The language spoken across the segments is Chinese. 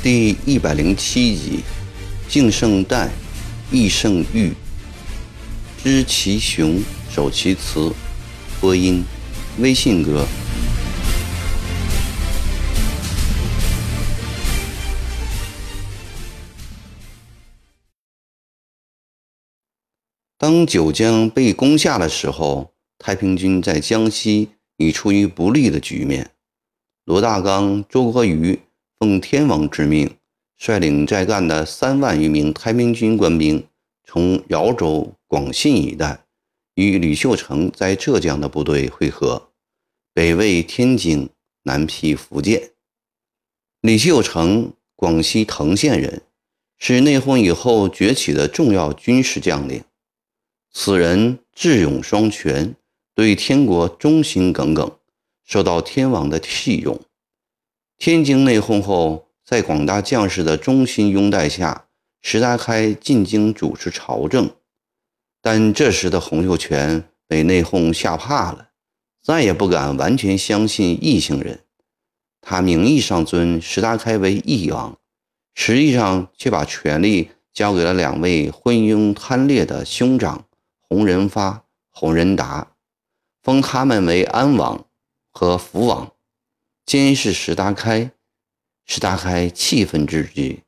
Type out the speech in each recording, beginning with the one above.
第一百零七集，敬圣诞，义圣欲，知其雄，守其雌。播音：微信歌。当九江被攻下的时候，太平军在江西已处于不利的局面。罗大刚、周国瑜。奉天王之命，率领在赣的三万余名太平军官兵，从饶州、广信一带与李秀成在浙江的部队会合，北魏天津，南辟福建。李秀成，广西藤县人，是内讧以后崛起的重要军事将领。此人智勇双全，对天国忠心耿耿，受到天王的器重。天津内讧后，在广大将士的衷心拥戴下，石达开进京主持朝政。但这时的洪秀全被内讧吓怕了，再也不敢完全相信异姓人。他名义上尊石达开为义王，实际上却把权力交给了两位昏庸贪劣的兄长洪仁发、洪仁达，封他们为安王和福王。监视石达开，石达开气愤至极，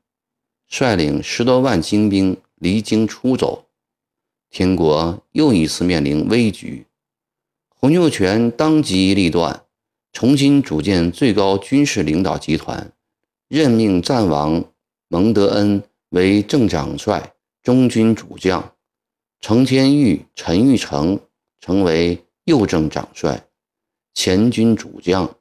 率领十多万精兵离京出走，天国又一次面临危局。洪秀全当机立断，重新组建最高军事领导集团，任命战王蒙德恩为正长帅、中军主将，程天玉、陈玉成成为右正长帅、前军主将。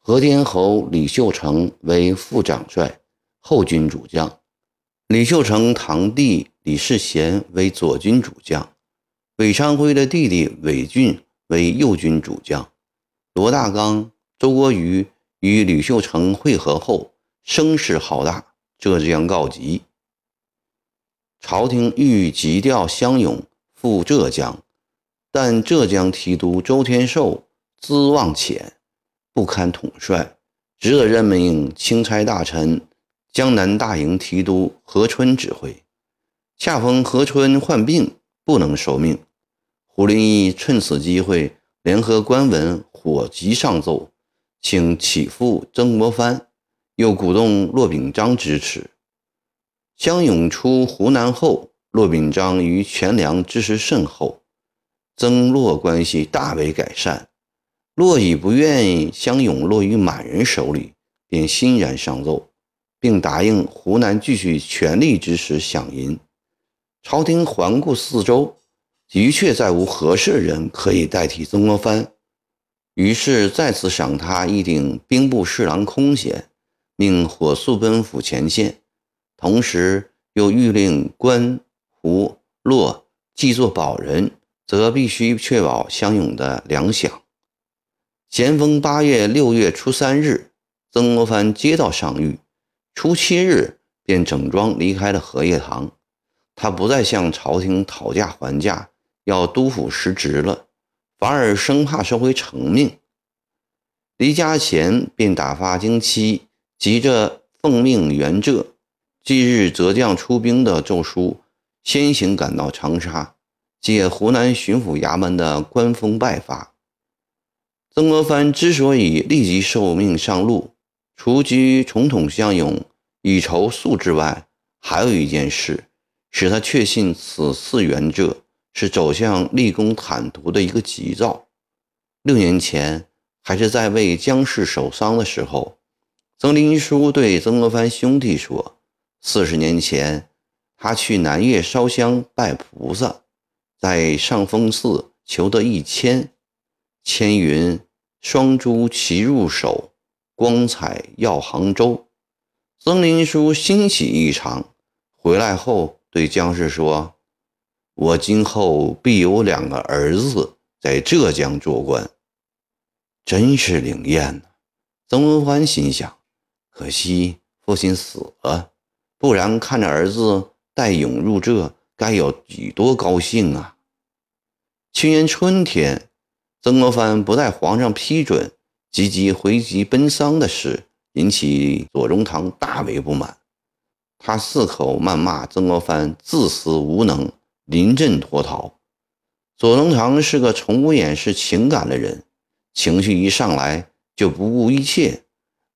和天侯李秀成为副长帅、后军主将，李秀成堂弟李世贤为左军主将，韦昌辉的弟弟韦俊为右军主将。罗大刚、周国瑜与李秀成会合后，声势浩大，浙江告急。朝廷欲急调湘勇赴浙江，但浙江提督周天寿资望浅。不堪统帅，只得任命钦差大臣、江南大营提督何春指挥。恰逢何春患病，不能受命。胡林翼趁此机会，联合官文火急上奏，请起复曾国藩，又鼓动骆秉章支持。湘勇出湖南后，骆秉章于全粮支持甚厚，曾骆关系大为改善。骆已不愿意湘勇落于满人手里，便欣然上奏，并答应湖南继续全力支持饷银。朝廷环顾四周，的确再无合适人可以代替曾国藩，于是再次赏他一顶兵部侍郎空衔，命火速奔赴前线，同时又谕令官、胡、骆既作保人，则必须确保乡勇的粮饷。咸丰八月六月初三日，曾国藩接到上谕，初七日便整装离开了荷叶塘。他不再向朝廷讨价还价，要督抚失职了，反而生怕收回成命。离家前便打发京期，急着奉命援浙。即日择将出兵的奏书，先行赶到长沙，借湖南巡抚衙门的官封拜发。曾国藩之所以立即受命上路，除居重统湘勇以筹粟之外，还有一件事使他确信此次援浙是走向立功坦途的一个急兆。六年前，还是在为江氏守丧的时候，曾林书对曾国藩兄弟说：“四十年前，他去南岳烧香拜菩萨，在上峰寺求得一签，签云。”双珠齐入手，光彩耀杭州。曾林书欣喜异常，回来后对姜氏说：“我今后必有两个儿子在浙江做官。”真是灵验呐！曾文欢心想：可惜父亲死了，不然看着儿子带勇入浙，该有几多高兴啊！去年春天，曾国藩不待皇上批准，急急回籍奔丧的事，引起左宗棠大为不满。他四口谩骂曾国藩自私无能、临阵脱逃。左宗棠是个从不掩饰情感的人，情绪一上来就不顾一切。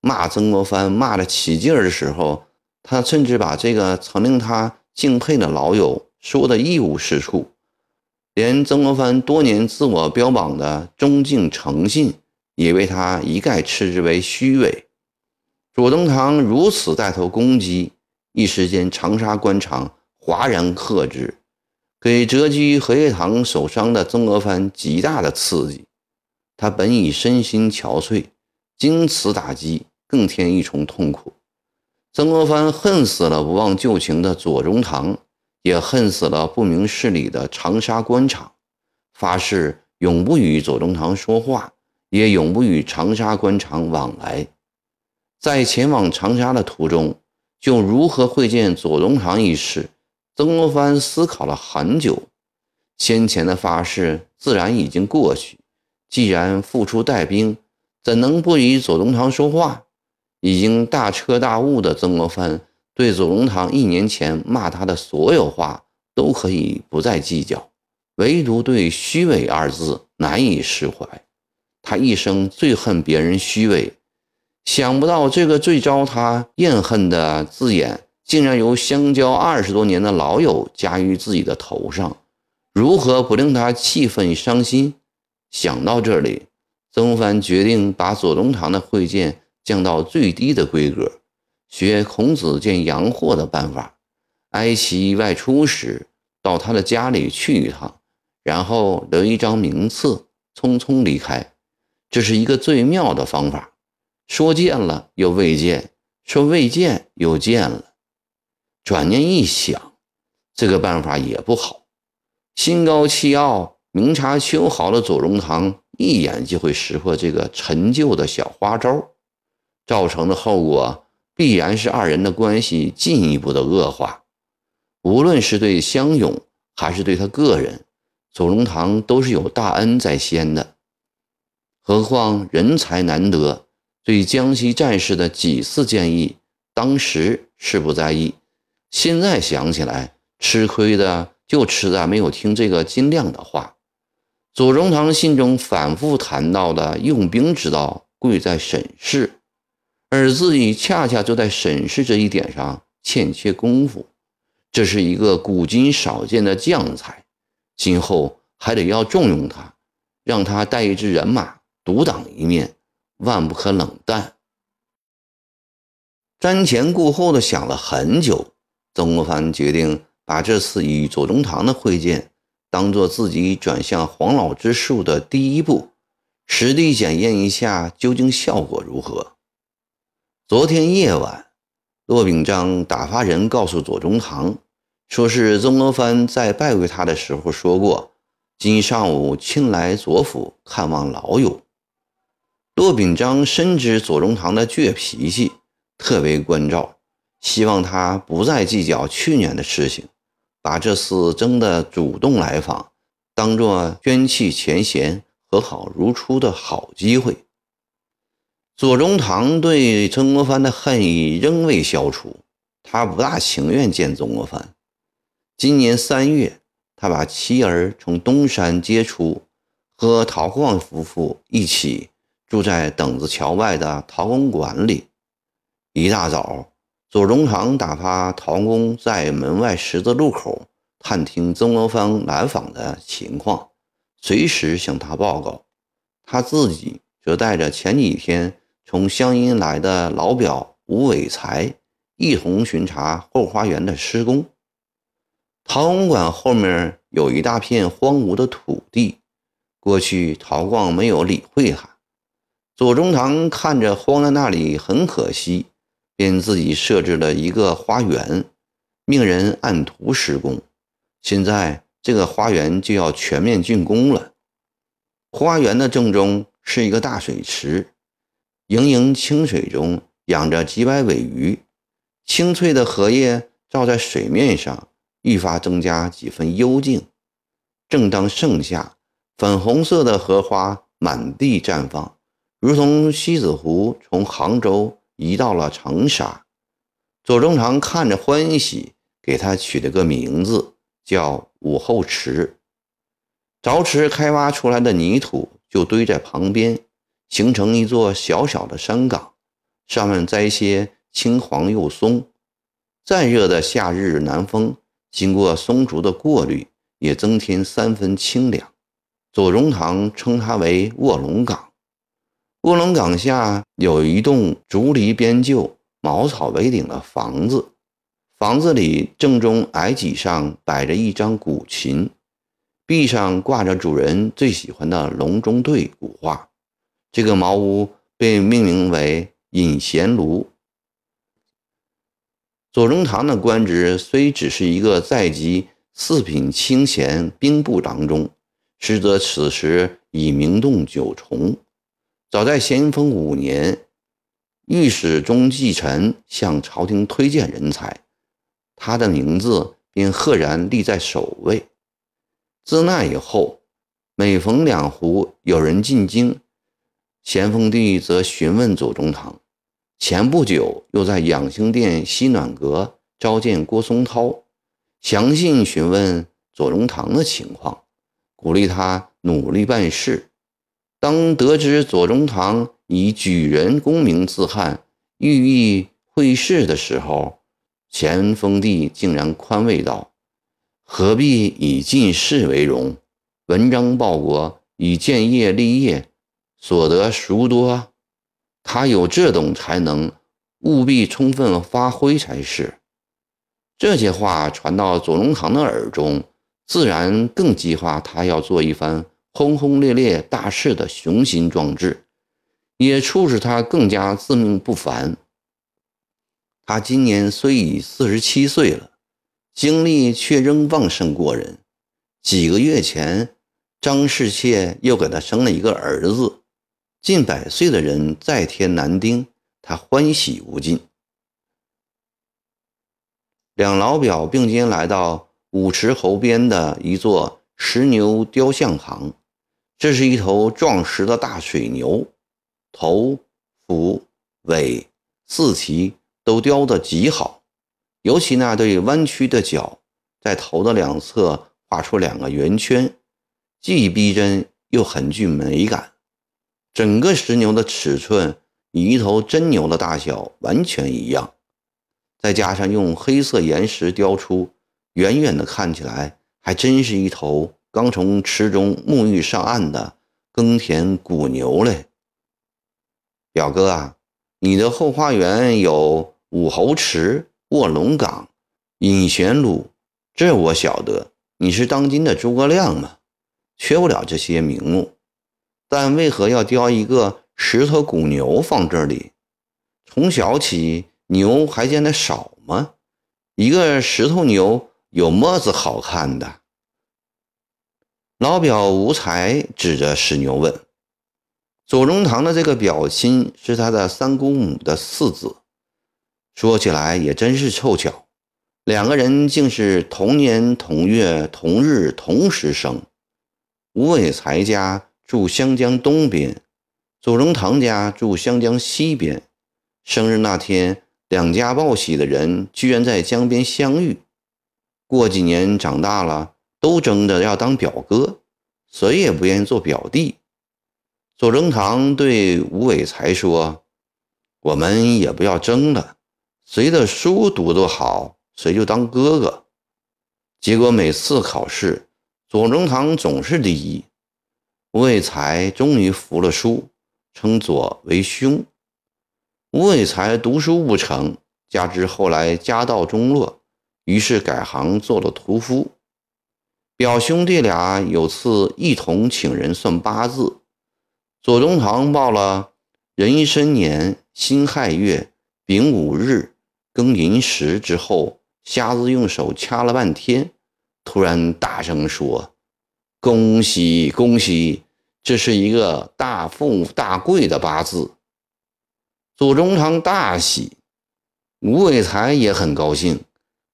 骂曾国藩骂得起劲儿的时候，他甚至把这个曾令他敬佩的老友说得一无是处，连曾国藩多年自我标榜的忠敬诚信，也被他一概斥之为虚伪。左宗棠如此带头攻击，一时间长沙官场哗然喝止，给谪居荷叶塘守伤的曾国藩极大的刺激。他本已身心憔悴，经此打击。更添一重痛苦。曾国藩恨死了不忘旧情的左宗棠，也恨死了不明事理的长沙官场，发誓永不与左宗棠说话，也永不与长沙官场往来。在前往长沙的途中，就如何会见左宗棠一事，曾国藩思考了很久。先前的发誓自然已经过去，既然付出带兵，怎能不与左宗棠说话？已经大彻大悟的曾国藩，对左宗棠一年前骂他的所有话都可以不再计较，唯独对“虚伪”二字难以释怀。他一生最恨别人虚伪，想不到这个最招他厌恨的字眼，竟然由相交二十多年的老友加于自己的头上，如何不令他气愤伤心？想到这里，曾国藩决定把左宗棠的会见。降到最低的规格，学孔子见洋货的办法，哀其外出时到他的家里去一趟，然后留一张名次，匆匆离开。这是一个最妙的方法。说见了又未见，说未见又见了。转念一想，这个办法也不好。心高气傲、明察秋毫的左宗棠，一眼就会识破这个陈旧的小花招。造成的后果必然是二人的关系进一步的恶化，无论是对湘勇还是对他个人，左宗棠都是有大恩在先的。何况人才难得，对江西战事的几次建议，当时是不在意，现在想起来，吃亏的就吃在没有听这个金亮的话。左宗棠信中反复谈到的用兵之道，贵在审视。而自己恰恰就在审视这一点上欠缺功夫，这是一个古今少见的将才，今后还得要重用他，让他带一支人马独当一面，万不可冷淡。瞻前顾后的想了很久，曾国藩决定把这次与左宗棠的会见当做自己转向黄老之术的第一步，实地检验一下究竟效果如何。昨天夜晚，骆秉章打发人告诉左宗棠，说是曾国藩在拜会他的时候说过，今上午亲来左府看望老友。骆秉章深知左宗棠的倔脾气，特别关照，希望他不再计较去年的事情，把这次真的主动来访，当作捐弃前嫌、和好如初的好机会。左宗棠对曾国藩的恨意仍未消除，他不大情愿见曾国藩。今年三月，他把妻儿从东山接出，和陶晃夫妇一起住在等子桥外的陶公馆里。一大早，左宗棠打发陶公在门外十字路口探听曾国藩来访的情况，随时向他报告。他自己则带着前几天。从湘阴来的老表吴伟才一同巡查后花园的施工。陶公馆后面有一大片荒芜的土地，过去陶光没有理会他。左宗棠看着荒在那里很可惜，便自己设置了一个花园，命人按图施工。现在这个花园就要全面竣工了。花园的正中是一个大水池。盈盈清水中养着几百尾鱼，清脆的荷叶照在水面上，愈发增加几分幽静。正当盛夏，粉红色的荷花满地绽放，如同西子湖从杭州移到了长沙。左宗棠看着欢喜，给他取了个名字，叫武后池。凿池开挖出来的泥土就堆在旁边，形成一座小小的山岗，上面栽些青黄幼松。再热的夏日南风，经过松竹的过滤，也增添三分清凉。左宗棠称它为卧龙岗。卧龙岗下有一栋竹篱编就。茅草为顶的房子，房子里正中矮脊上摆着一张古琴，壁上挂着主人最喜欢的隆中对古画。这个茅屋被命名为隐贤庐。左宗棠的官职虽只是一个在籍四品清闲兵部郎中，实则此时已名动九重。早在咸丰五年。御史中继臣向朝廷推荐人才，他的名字便赫然立在首位。自那以后，每逢两湖有人进京，咸丰帝则询问左宗棠。前不久又在养心殿西暖阁召见郭松涛，详细询问左宗棠的情况，鼓励他努力办事。当得知左宗棠，以举人功名自汉，寓意会试的时候，咸丰帝竟然宽慰道：“何必以进士为荣？文章报国，以建业立业，所得孰多？他有这种才能，务必充分发挥才是。”这些话传到左宗棠的耳中，自然更激发他要做一番轰轰烈烈大事的雄心壮志。也促使他更加自命不凡。他今年虽已四十七岁了，精力却仍旺盛过人。几个月前，张氏妾又给他生了一个儿子。近百岁的人再添男丁，他欢喜无尽。两老表并肩来到五池侯边的一座石牛雕像旁，这是一头壮实的大水牛。头、腹、尾、四蹄都雕得极好，尤其那对弯曲的角，在头的两侧画出两个圆圈，既逼真又很具美感。整个石牛的尺寸与一头真牛的大小完全一样，再加上用黑色岩石雕出，远远的看起来还真是一头刚从池中沐浴上岸的耕田古牛嘞。表哥啊，你的后花园有武侯池、卧龙岗、隐玄庐，这我晓得。你是当今的诸葛亮嘛，缺不了这些名目。但为何要雕一个石头古牛放这里？从小起，牛还见得少吗？一个石头牛有么子好看的？老表无才指着石牛问。左宗棠的这个表亲是他的三姑母的四子，说起来也真是凑巧，两个人竟是同年同月同日同时生。吴伟才家住湘江东边，左宗棠家住湘江西边。生日那天，两家报喜的人居然在江边相遇。过几年长大了，都争着要当表哥，谁也不愿意做表弟。左宗棠对吴伟才说：“我们也不要争了，谁的书读得好，谁就当哥哥。”结果每次考试，左宗棠总是第一。吴伟才终于服了书，称左为兄。吴伟才读书不成，加之后来家道中落，于是改行做了屠夫。表兄弟俩有次一同请人算八字。左宗棠报了壬申年辛亥月丙午日庚寅时之后，瞎子用手掐了半天，突然大声说：“恭喜恭喜，这是一个大富大贵的八字。”左宗棠大喜，吴伟才也很高兴，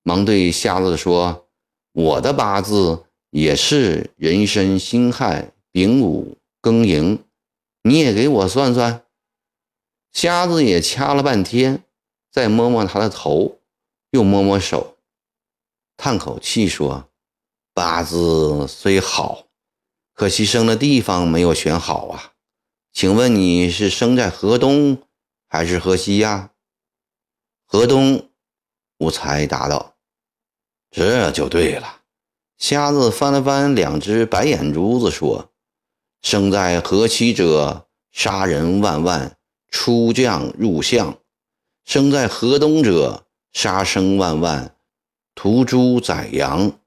忙对瞎子说：“我的八字也是壬申辛亥。”丙午、庚寅，你也给我算算。瞎子也掐了半天，再摸摸他的头，又摸摸手，叹口气说：“八字虽好，可惜生的地方没有选好啊。请问你是生在河东还是河西呀？”河东，武才答道：“这就对了。”瞎子翻了翻两只白眼珠子，说：“生在河西者，杀人万万。”出将入相，生在河东者，杀生万万，屠猪宰羊。